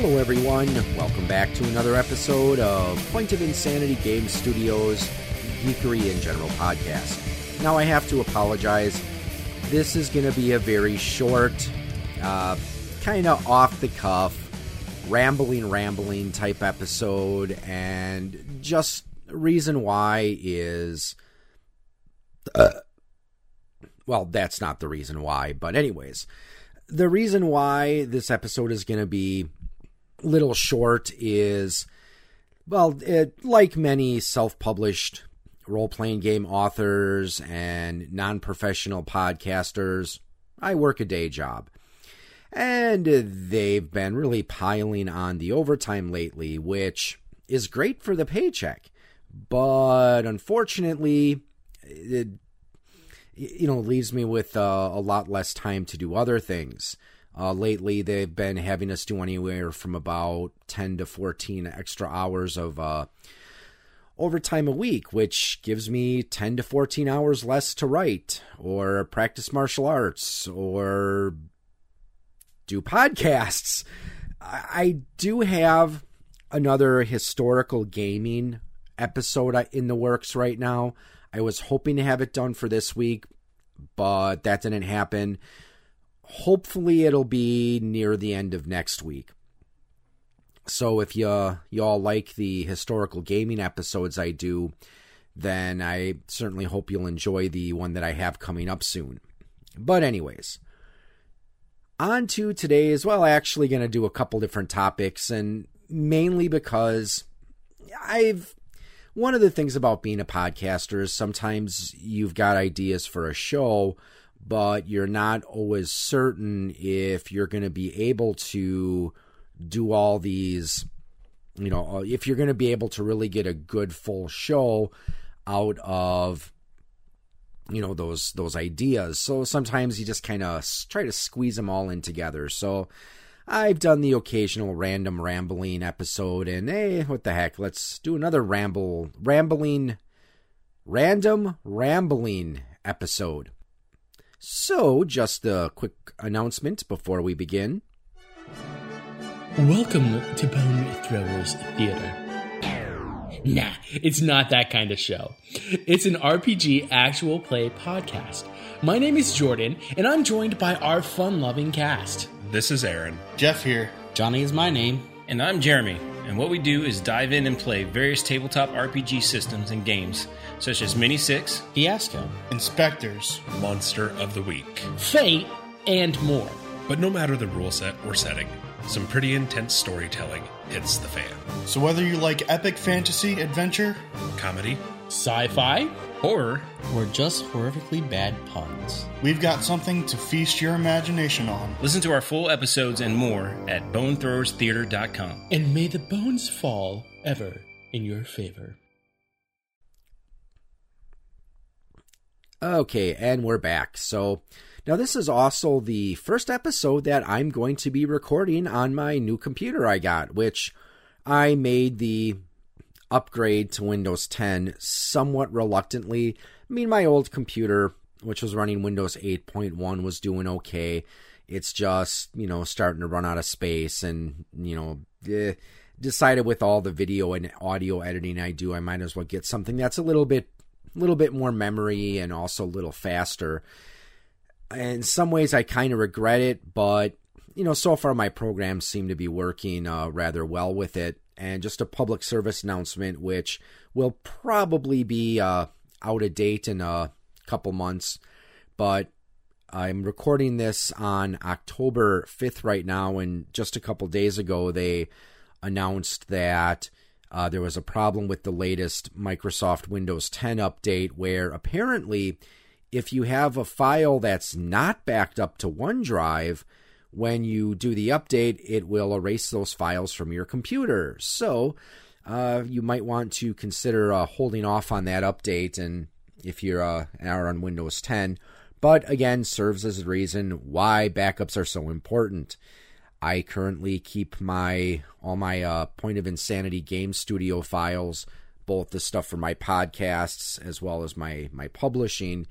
Hello, everyone. Welcome back to another episode of Point of Insanity Game Studios Geekery in General podcast. Now, I have to apologize. This is going to be a very short, uh, kind of off the cuff, rambling, rambling type episode. And just reason why is. Uh, well, that's not the reason why, but, anyways the reason why this episode is going to be little short is well, it, like many self-published role-playing game authors and non-professional podcasters, I work a day job. And they've been really piling on the overtime lately, which is great for the paycheck. But unfortunately, it you know leaves me with uh, a lot less time to do other things. Uh, lately, they've been having us do anywhere from about 10 to 14 extra hours of uh, overtime a week, which gives me 10 to 14 hours less to write or practice martial arts or do podcasts. I do have another historical gaming episode in the works right now. I was hoping to have it done for this week, but that didn't happen. Hopefully, it'll be near the end of next week. So if you y'all like the historical gaming episodes I do, then I certainly hope you'll enjoy the one that I have coming up soon. But anyways, on to today as well. Actually, going to do a couple different topics, and mainly because I've one of the things about being a podcaster is sometimes you've got ideas for a show, but you're not always certain if you're going to be able to do all these, you know, uh, if you're going to be able to really get a good full show out of you know those those ideas so sometimes you just kind of try to squeeze them all in together so I've done the occasional random rambling episode, and hey, what the heck? Let's do another ramble, rambling, random rambling episode. So, just a quick announcement before we begin. Welcome to Bone Throwers Theater. Nah, it's not that kind of show. It's an RPG actual play podcast. My name is Jordan, and I'm joined by our fun loving cast. This is Aaron. Jeff here. Johnny is my name. And I'm Jeremy. And what we do is dive in and play various tabletop RPG systems and games, such as Mini Six, Fiasco, InSpectres, Monster of the Week, Fate, and more. But no matter the rule set or setting, some pretty intense storytelling hits the fan. So whether you like epic fantasy, adventure, Comedy, Sci fi, horror, or just horrifically bad puns, we've got something to feast your imagination on. listen to our full episodes and more at bonethrowerstheater.com. and may the bones fall ever in your favor. Okay, and we're back. So now this is also the first episode that I'm going to be recording on my new computer I got, which I made the upgrade to Windows 10 somewhat reluctantly. I mean, my old computer, which was running Windows 8.1, was doing okay. It's just, you know, starting to run out of space and, you know, eh, decided with all the video and audio editing I do, I might as well get something that's a little bit little bit more memory and also a little faster. In some ways I kind of regret it, but you know, so far my programs seem to be working uh, rather well with it. And just a public service announcement, which will probably be uh, out of date in a couple months, but I'm recording this on October 5th right now, and just a couple days ago, they announced that uh, there was a problem with the latest Microsoft Windows 10 update where apparently, if you have a file that's not backed up to OneDrive, when you do the update, it will erase those files from your computer. So, uh, you might want to consider uh, holding off on that update and if you're uh, are on Windows 10 but again serves as a reason why backups are so important. I currently keep my all my uh, Point of Insanity Game Studio files, both the stuff for my podcasts as well as my my publishing,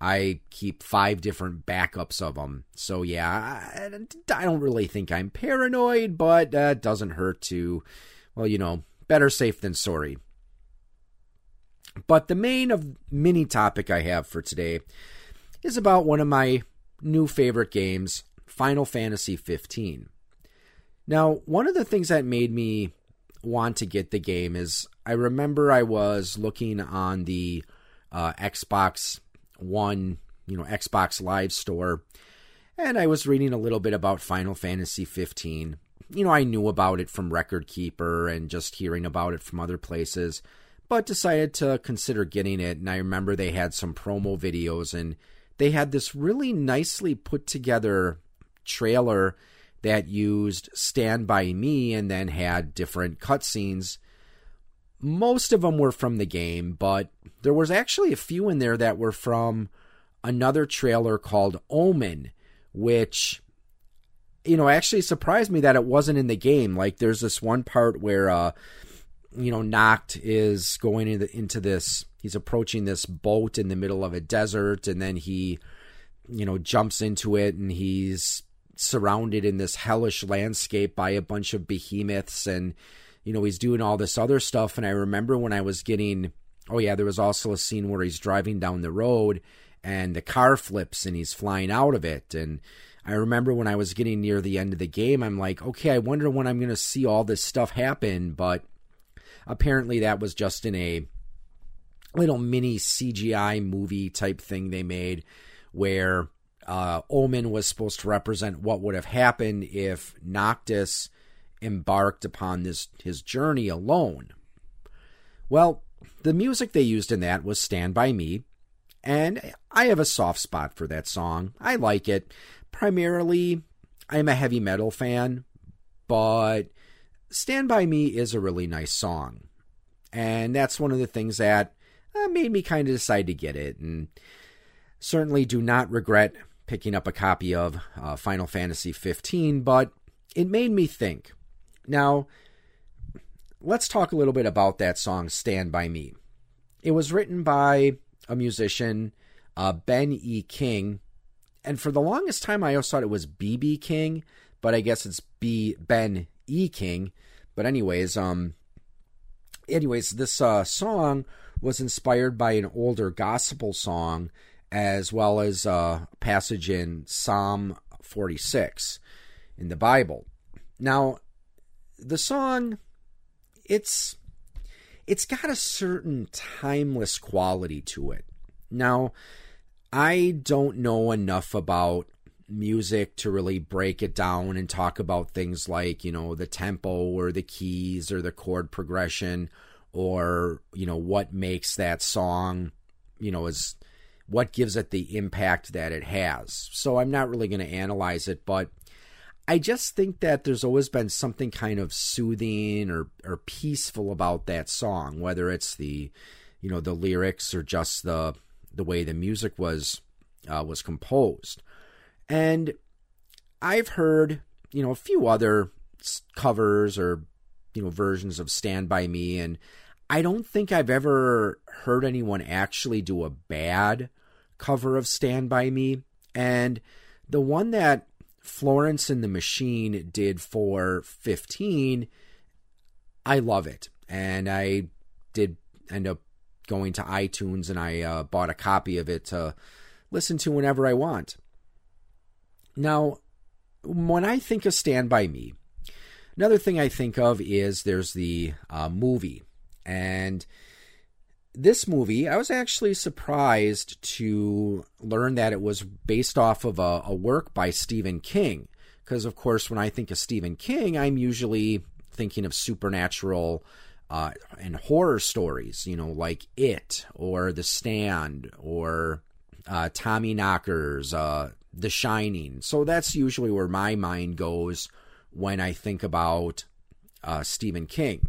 I keep five different backups of them. So yeah, I, I don't really think I'm paranoid, but uh, doesn't hurt to, well, you know, better safe than sorry. But the main of mini topic I have for today is about one of my new favorite games, Final Fantasy 15. Now, one of the things that made me want to get the game is I remember I was looking on the uh, Xbox One, you know, Xbox Live store, and I was reading a little bit about Final Fantasy 15. You know, I knew about it from Record Keeper and just hearing about it from other places, but decided to consider getting it. And I remember they had some promo videos and they had this really nicely put together trailer that used Stand By Me and then had different cutscenes. Most of them were from the game, but there was actually a few in there that were from another trailer called Omen, which you know actually surprised me that it wasn't in the game. Like there's this one part where uh you know Noct is going into into this he's approaching this boat in the middle of a desert and then he you know jumps into it and he's surrounded in this hellish landscape by a bunch of behemoths and you know he's doing all this other stuff. And i remember when i was getting oh yeah there was also a scene where he's driving down the road and the car flips and he's flying out of it. And i remember when i was getting near the end of the game i'm like okay i wonder when i'm going to see all this stuff happen. But apparently that was just in a little mini cgi movie type thing they made where uh, Omen was supposed to represent what would have happened if Noctis embarked upon this his journey alone. Well, the music they used in that was Stand By Me, and I have a soft spot for that song. I like it. Primarily, I'm a heavy metal fan, but Stand By Me is a really nice song. And that's one of the things that uh, made me kind of decide to get it. And certainly do not regret picking up a copy of uh, Final Fantasy 15, but it made me think. Now, let's talk a little bit about that song, Stand By Me. It was written by a musician, uh, Ben E. King, and for the longest time I always thought it was BB King, but I guess it's B Ben E. King. But anyways, um, anyways, this uh, song was inspired by an older gospel song as well as a passage in Psalm 46 in the Bible. Now, the song it's it's got a certain timeless quality to it. Now, I don't know enough about music to really break it down and talk about things like, you know, the tempo or the keys or the chord progression or, you know, what makes that song, you know, is what gives it the impact that it has. So I'm not really going to analyze it, but I just think that there's always been something kind of soothing or or peaceful about that song, whether it's the you know the lyrics or just the the way the music was uh, was composed. And I've heard you know a few other covers or you know versions of Stand by Me and I don't think I've ever heard anyone actually do a bad cover of Stand By Me. And the one that Florence and the Machine did for 15, I love it. And I did end up going to iTunes and I uh, bought a copy of it to listen to whenever I want. Now, when I think of Stand By Me, another thing I think of is there's the uh, movie. And this movie, I was actually surprised to learn that it was based off of a, a work by Stephen King. Because, of course, when I think of Stephen King, I'm usually thinking of supernatural uh, and horror stories, you know, like It or The Stand or uh, Tommy Knockers, uh, The Shining. So that's usually where my mind goes when I think about uh, Stephen King.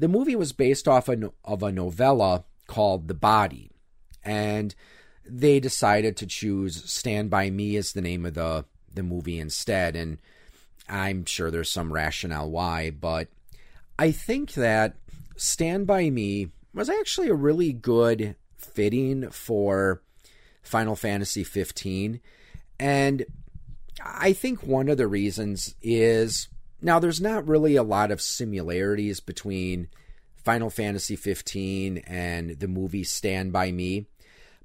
The movie was based off a, of a novella called The Body, and they decided to choose Stand By Me as the name of the, the movie instead. And I'm sure there's some rationale why, but I think that Stand By Me was actually a really good fitting for Final Fantasy 15. And I think one of the reasons is now there's not really a lot of similarities between Final Fantasy 15 and the movie Stand by Me,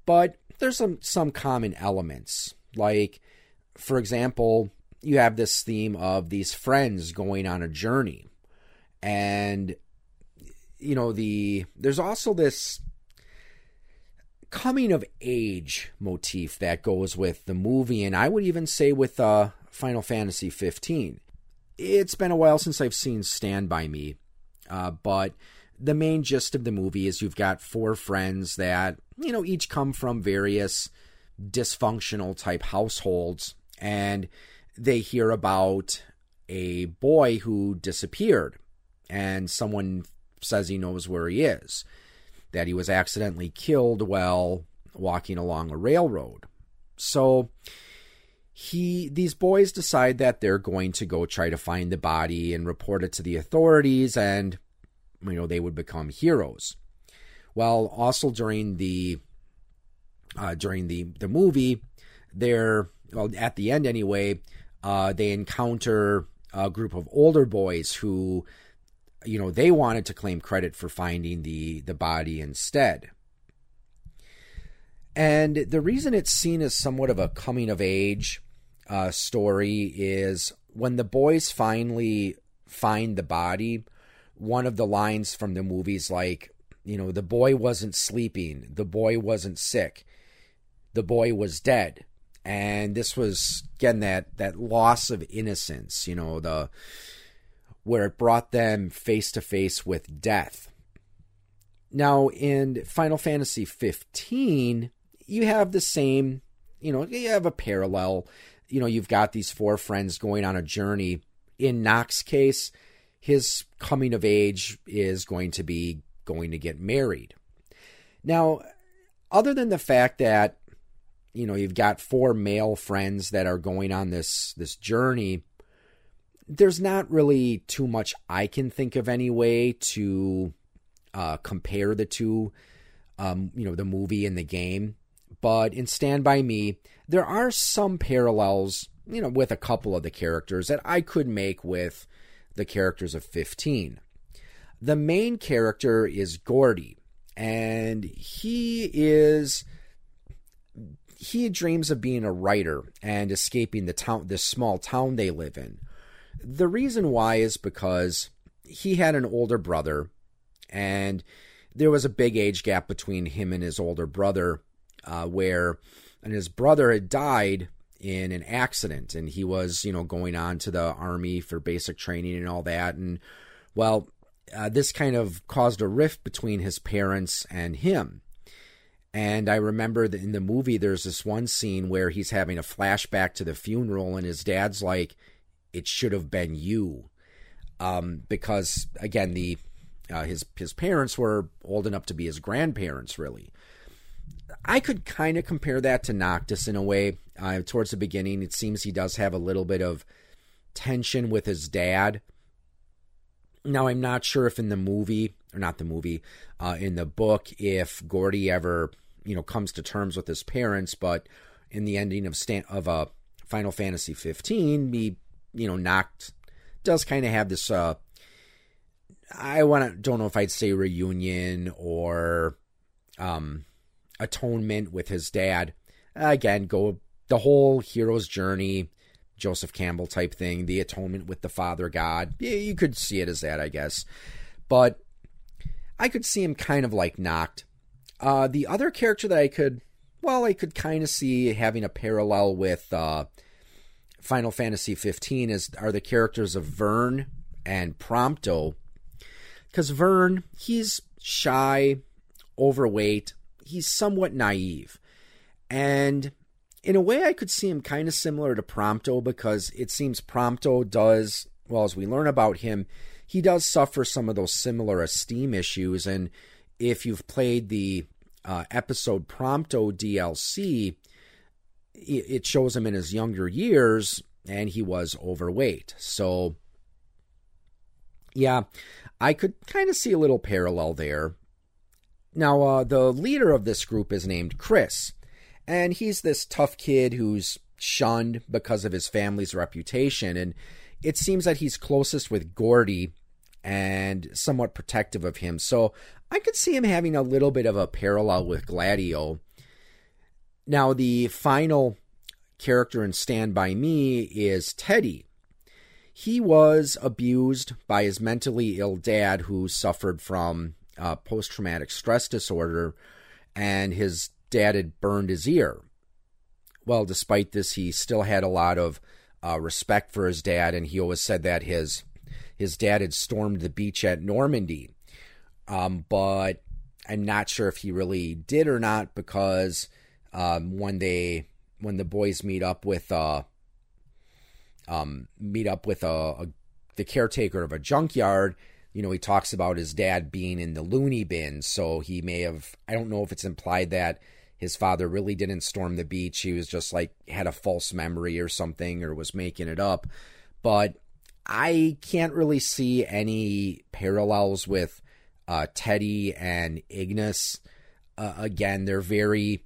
but there's some some common elements. Like for example, you have this theme of these friends going on a journey. And you know, the there's also this coming of age motif that goes with the movie, and I would even say with uh, Final Fantasy 15. It's been a while since I've seen Stand By Me, uh, but the main gist of the movie is you've got four friends that, you know, each come from various dysfunctional type households, and they hear about a boy who disappeared, and someone says he knows where he is that he was accidentally killed while walking along a railroad. So he these boys decide that they're going to go try to find the body and report it to the authorities and you know they would become heroes. Well, also during the uh, during the the movie, they're well at the end anyway. Uh, they encounter a group of older boys who you know they wanted to claim credit for finding the the body instead and the reason it's seen as somewhat of a coming of age uh, story is when the boys finally find the body one of the lines from the movies like you know the boy wasn't sleeping the boy wasn't sick the boy was dead and this was again that that loss of innocence you know the where it brought them face to face with death. Now, in Final Fantasy 15, you have the same, you know, you have a parallel. You know, you've got these four friends going on a journey. In Noct's case, his coming of age is going to be going to get married. Now, other than the fact that, you know, you've got four male friends that are going on this this journey, there's not really too much I can think of anyway to uh, compare the two, um, you know, the movie and the game. But in Stand By Me, there are some parallels, you know, with a couple of the characters that I could make with the characters of 15. The main character is Gordy, and he is he dreams of being a writer and escaping the town this small town they live in the reason why is because he had an older brother, and there was a big age gap between him and his older brother, uh, where and his brother had died in an accident, and he was, you know, going on to the army for basic training and all that, and well, uh, this kind of caused a rift between his parents and him. And I remember that in the movie, there's this one scene where he's having a flashback to the funeral, and his dad's like, it should have been you, um, because again the uh, his his parents were old enough to be his grandparents, really. I could kind of compare that to Noctis in a way. Uh, towards the beginning, it seems he does have a little bit of tension with his dad. Now, I'm not sure if in the movie, or not the movie, uh, in the book, if Gordy ever, you know, comes to terms with his parents, but in the ending of Stan- of uh, Final Fantasy 15, he you know, Noct does kind of have this. Uh, I want to don't know if I'd say reunion or um, atonement with his dad. Again, go the whole hero's journey, Joseph Campbell type thing, the atonement with the Father God. Yeah, you could see it as that, I guess. But I could see him kind of like Noct. Uh, the other character that I could, well, I could kind of see having a parallel with uh, Final Fantasy 15 is are the characters of Vern and Prompto. Because Vern he's shy, overweight, he's somewhat naive. And in a way, I could see him kind of similar to Prompto because it seems Prompto does, well, as we learn about him, he does suffer some of those similar esteem issues. And if you've played the uh, episode Prompto DLC, it shows him in his younger years and he was overweight. So, yeah, I could kind of see a little parallel there. Now, uh, the leader of this group is named Chris, And he's this tough kid who's shunned because of his family's reputation. And it seems that he's closest with Gordy and somewhat protective of him. So I could see him having a little bit of a parallel with Gladio. Now, the final character in Stand By Me is Teddy. He was abused by his mentally ill dad who suffered from uh, post traumatic stress disorder, and his dad had burned his ear. Well, despite this, he still had a lot of uh, respect for his dad, and he always said that his his dad had stormed the beach at Normandy. Um, but I'm not sure if he really did or not because um, when they when the boys meet up with uh um meet up with a, a the caretaker of a junkyard you know he talks about his dad being in the loony bin. So he may have i don't know if it's implied that his father really didn't storm the beach. He was just like had a false memory or something or was making it up. But i can't really see any parallels with uh, teddy and ignis. Uh, again they're very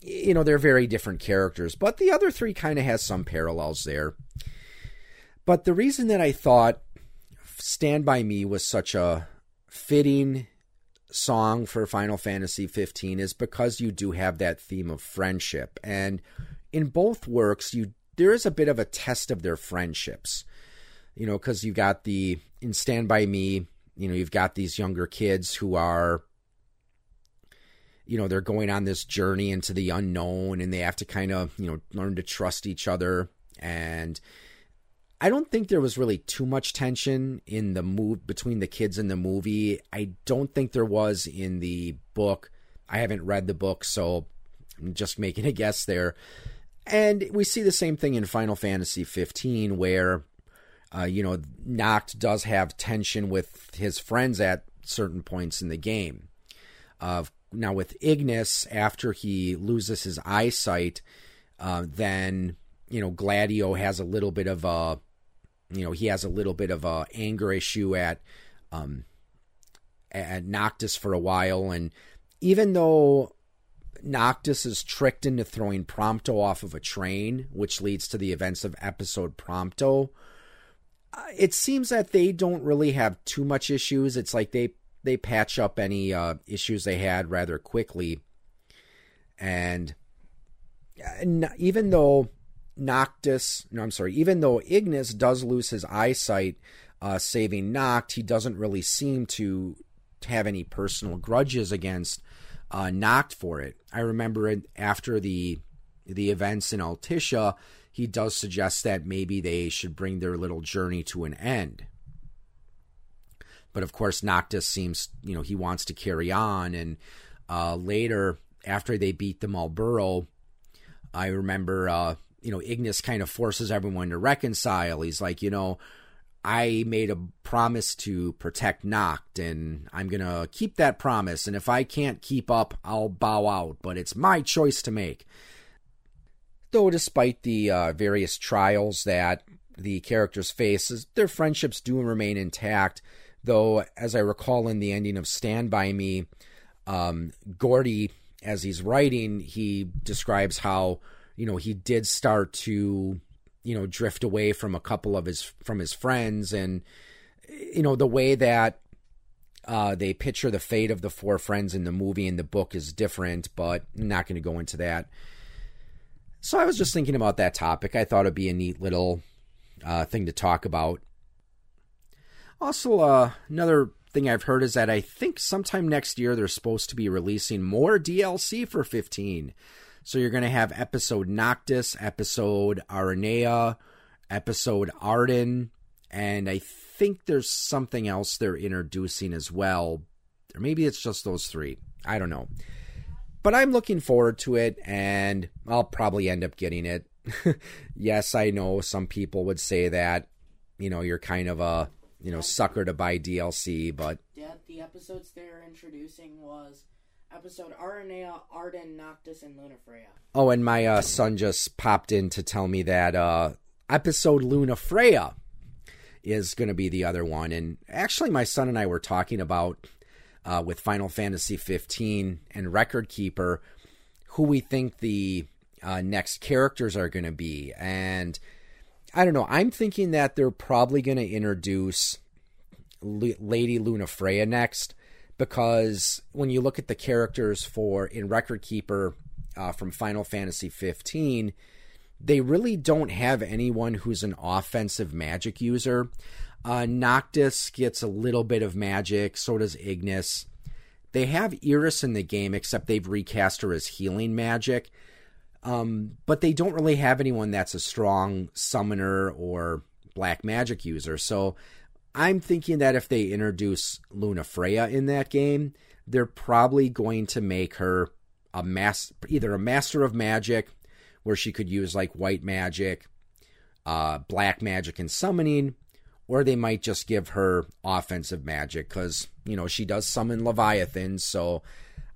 you know, they're very different characters, but the other three kind of has some parallels there. But the reason that I thought Stand By Me was such a fitting song for Final Fantasy 15 is because you do have that theme of friendship. And in both works, you there is a bit of a test of their friendships. You know, because you got the in Stand By Me, you know, you've got these younger kids who are you know they're going on this journey into the unknown and they have to kind of you know learn to trust each other and I don't think there was really too much tension in the move between the kids in the movie. I don't think there was in the book. I haven't read the book, so I'm just making a guess there. And we see the same thing in Final Fantasy 15, where uh, you know Noct does have tension with his friends at certain points in the game. Uh, now with Ignis, after he loses his eyesight, uh, then you know Gladio has a little bit of a, you know, he has a little bit of a anger issue at, um, at Noctis for a while, and even though Noctis is tricked into throwing Prompto off of a train, which leads to the events of episode Prompto. Uh, it seems that they don't really have too much issues. It's like they they patch up any uh, issues they had rather quickly. And even though Noctis, no, I'm sorry, even though Ignis does lose his eyesight, uh, saving Noct, he doesn't really seem to have any personal grudges against uh, Noct for it. I remember it after the the events in Altissia, he does suggest that maybe they should bring their little journey to an end. But of course, Noctis seems, you know, he wants to carry on. And uh, later, after they beat the Malboro, I remember, uh, you know, Ignis kind of forces everyone to reconcile. He's like, you know, I made a promise to protect Noct, and I'm going to keep that promise. And if I can't keep up, I'll bow out. But it's my choice to make. Though, despite the uh, various trials that the characters face, their friendships do remain intact. Though, as I recall in the ending of Stand By Me, um, Gordy, as he's writing, he describes how, you know, he did start to, you know, drift away from a couple of his, from his friends. And, you know, the way that uh, they picture the fate of the four friends in the movie and the book is different, but I'm not going to go into that. So I was just thinking about that topic. I thought it'd be a neat little uh, thing to talk about. Also, uh, another thing I've heard is that I think sometime next year they're supposed to be releasing more DLC for 15. So you're going to have episode Noctis, episode Aranea, episode Ardyn, and I think there's something else they're introducing as well. Or maybe it's just those three. I don't know. But I'm looking forward to it, and I'll probably end up getting it. yes, I know some people would say that, you know, you're kind of a you know, sucker to buy DLC, but yeah, the episodes they're introducing was episode Aranea, Ardyn, Noctis, and Lunafreya. Oh, and my uh, son just popped in to tell me that uh, episode Lunafreya is going to be the other one. And actually, my son and I were talking about uh, with Final Fantasy 15 and Record Keeper who we think the uh, next characters are going to be. And I don't know. I'm thinking that they're probably going to introduce L- Lady Lunafreya next because when you look at the characters for in Record Keeper uh, from Final Fantasy 15, they really don't have anyone who's an offensive magic user. Uh, Noctis gets a little bit of magic, so does Ignis. They have Iris in the game, except they've recast her as healing magic. Um, but they don't really have anyone that's a strong summoner or black magic user. So I'm thinking that if they introduce Lunafreya in that game, they're probably going to make her a mass either a master of magic where she could use like white magic, uh, black magic and summoning, or they might just give her offensive magic because you know she does summon leviathans, so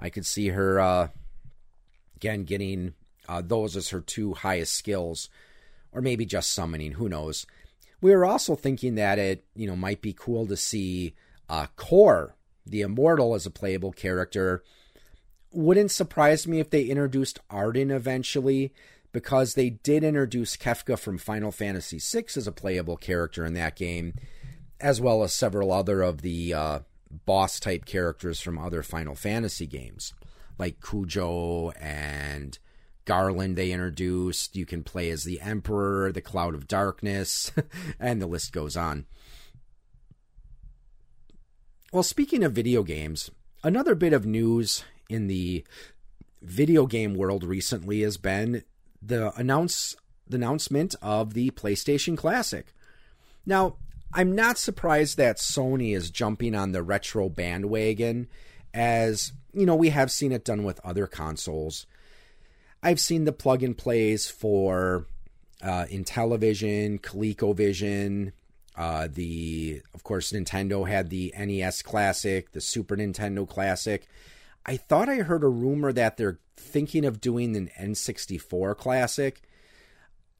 I could see her uh, again getting uh, those as her two highest skills, or maybe just summoning. Who knows? We were also thinking that it you know might be cool to see uh, Cor, the immortal, as a playable character. Wouldn't surprise me if they introduced Ardyn eventually, because they did introduce Kefka from Final Fantasy VI as a playable character in that game, as well as several other of the uh, boss type characters from other Final Fantasy games, like Kuja and Garland. They introduced. You can play as the Emperor, the Cloud of Darkness, and the list goes on. Well, speaking of video games, another bit of news in the video game world recently has been the announce the announcement of the PlayStation Classic. Now, I'm not surprised that Sony is jumping on the retro bandwagon as, you know, we have seen it done with other consoles. I've seen the plug and plays for uh, Intellivision, ColecoVision, uh, the of course Nintendo had the NES Classic, the Super Nintendo Classic. I thought I heard a rumor that they're thinking of doing an N64 Classic.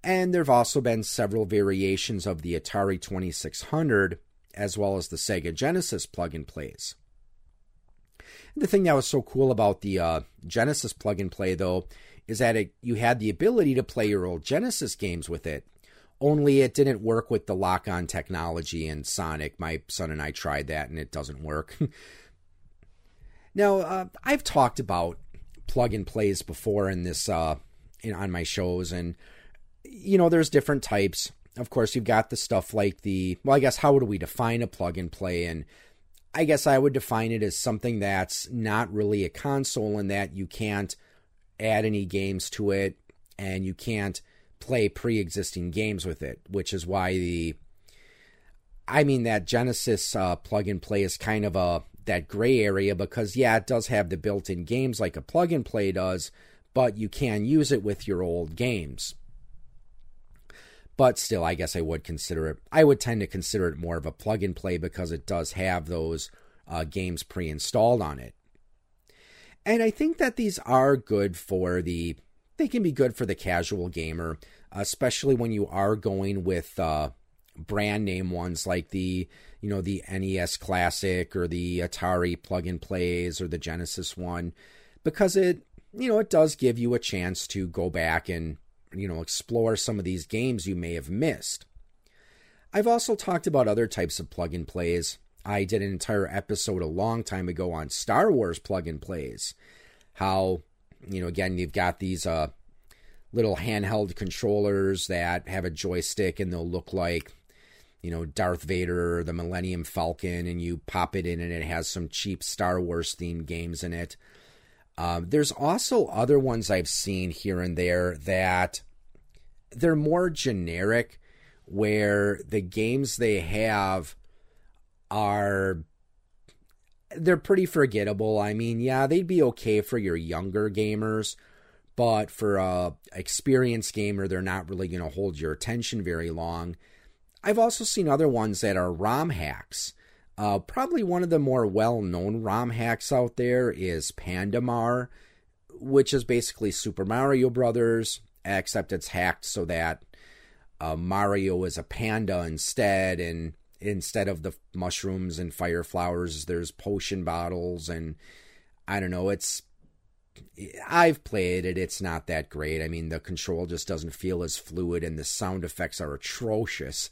And there have also been several variations of the Atari 2600 as well as the Sega Genesis plug and plays. The thing that was so cool about the uh, Genesis plug and play, though, is that it, you had the ability to play your old Genesis games with it. Only it didn't work with the lock on technology in Sonic. My son and I tried that and it doesn't work. now, uh, I've talked about plug and plays before in this uh, in, on my shows, and you know, there's different types. Of course, you've got the stuff like the well, I guess how do we define a plug and play? And I guess I would define it as something that's not really a console in that you can't add any games to it and you can't play pre-existing games with it, which is why the I mean that Genesis uh, plug and play is kind of a that gray area because yeah, it does have the built-in games like a plug and play does, but you can use it with your old games. But still, I guess I would consider it. I would tend to consider it more of a plug and play because it does have those uh, games pre-installed on it. And I think that these are good for the. They can be good for the casual gamer, especially when you are going with uh, brand name ones like the you know the NES Classic or the Atari plug and plays or the Genesis one because it you know it does give you a chance to go back and you know explore some of these games you may have missed. I've also talked about other types of plug and plays. I did an entire episode a long time ago on Star Wars plug and plays. How you know again you've got these uh little handheld controllers that have a joystick and they'll look like you know, Darth Vader or the Millennium Falcon, and you pop it in and it has some cheap Star Wars themed games in it. Um, there's also other ones I've seen here and there that they're more generic, where the games they have are they're pretty forgettable. I mean, yeah, they'd be okay for your younger gamers, but for a experienced gamer, they're not really going to hold your attention very long. I've also seen other ones that are ROM hacks. Uh, probably one of the more well known ROM hacks out there is Pandamar, which is basically Super Mario Brothers, except it's hacked so that uh, Mario is a panda instead, and instead of the mushrooms and fire flowers, there's potion bottles, and I don't know. It's I've played it. It's not that great. I mean, the control just doesn't feel as fluid, and the sound effects are atrocious.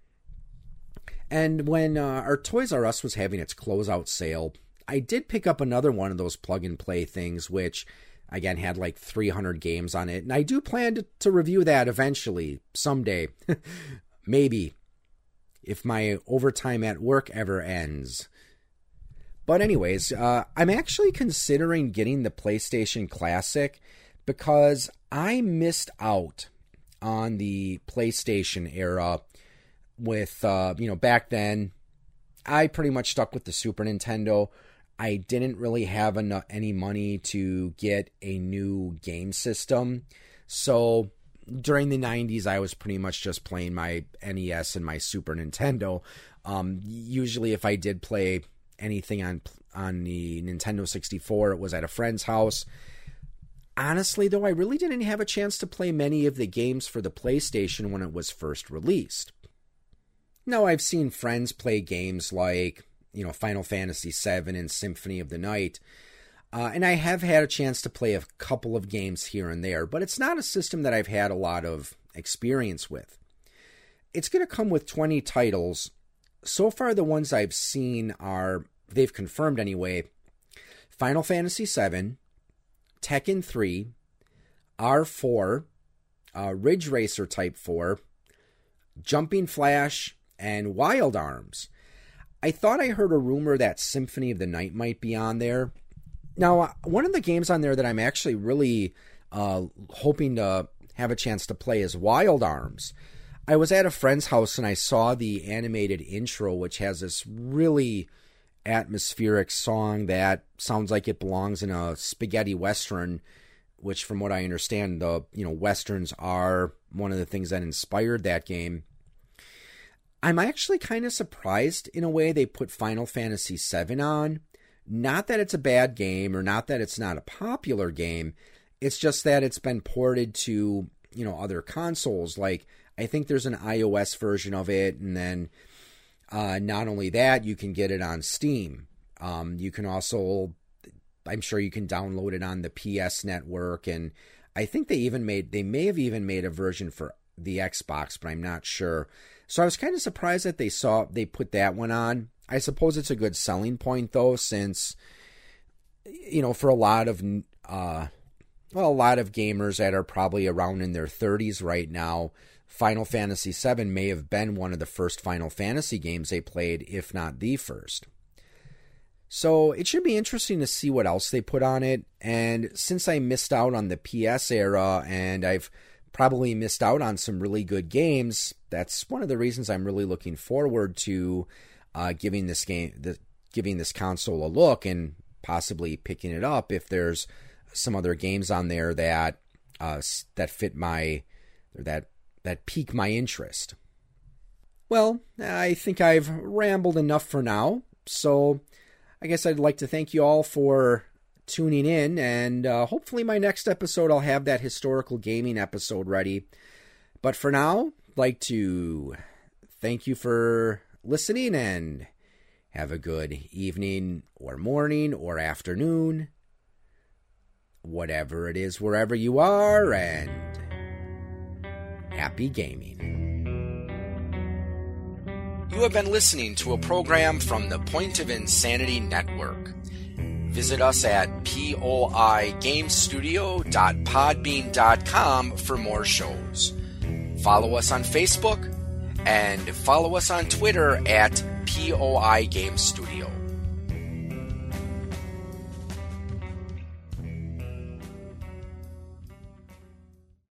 and when uh, our Toys R Us was having its closeout sale, I did pick up another one of those plug and play things, which again had like 300 games on it. And I do plan to, to review that eventually, someday. Maybe. If my overtime at work ever ends. But, anyways, uh, I'm actually considering getting the PlayStation Classic because I missed out on the PlayStation era with, uh, you know, back then. I pretty much stuck with the Super Nintendo. I didn't really have enough, any money to get a new game system. So during the 90s, I was pretty much just playing my NES and my Super Nintendo. Um, usually, if I did play anything on on the Nintendo 64. It was at a friend's house. Honestly, though, I really didn't have a chance to play many of the games for the PlayStation when it was first released. Now, I've seen friends play games like, you know, Final Fantasy VII and Symphony of the Night, uh, and I have had a chance to play a couple of games here and there, but it's not a system that I've had a lot of experience with. It's going to come with 20 titles. So far, the ones I've seen are they've confirmed anyway Final Fantasy VII, Tekken 3, R4, uh, Ridge Racer Type 4, Jumping Flash, and Wild Arms. I thought I heard a rumor that Symphony of the Night might be on there. Now, uh, one of the games on there that I'm actually really uh, hoping to have a chance to play is Wild Arms. I was at a friend's house and I saw the animated intro, which has this really atmospheric song that sounds like it belongs in a spaghetti western which from what i understand the you know westerns are one of the things that inspired that game i'm actually kind of surprised in a way they put final fantasy VII on not that it's a bad game or not that it's not a popular game it's just that it's been ported to you know other consoles like i think there's an ios version of it and then uh, not only that, you can get it on Steam. Um, you can also, I'm sure you can download it on the PS Network, and I think they even made, they may have even made a version for the Xbox, but I'm not sure. So I was kind of surprised that they saw they put that one on. I suppose it's a good selling point though, since you know for a lot of uh, well, a lot of gamers that are probably around in their 30s right now, Final Fantasy VII may have been one of the first Final Fantasy games they played, if not the first. So it should be interesting to see what else they put on it. And since I missed out on the PS era and I've probably missed out on some really good games, that's one of the reasons I'm really looking forward to uh, giving this game, the, giving this console a look, and possibly picking it up if there's some other games on there that uh, that fit my that that pique my interest. Well, I think I've rambled enough for now, so I guess I'd like to thank you all for tuning in, and uh, hopefully, my next episode I'll have that historical gaming episode ready. But for now, I'd like to thank you for listening and have a good evening or morning or afternoon, whatever it is, wherever you are, and happy gaming. You have been listening to a program from the Point of Insanity Network. Visit us at poigamestudio.podbean.com for more shows. Follow us on Facebook and follow us on Twitter at POI Game Studio.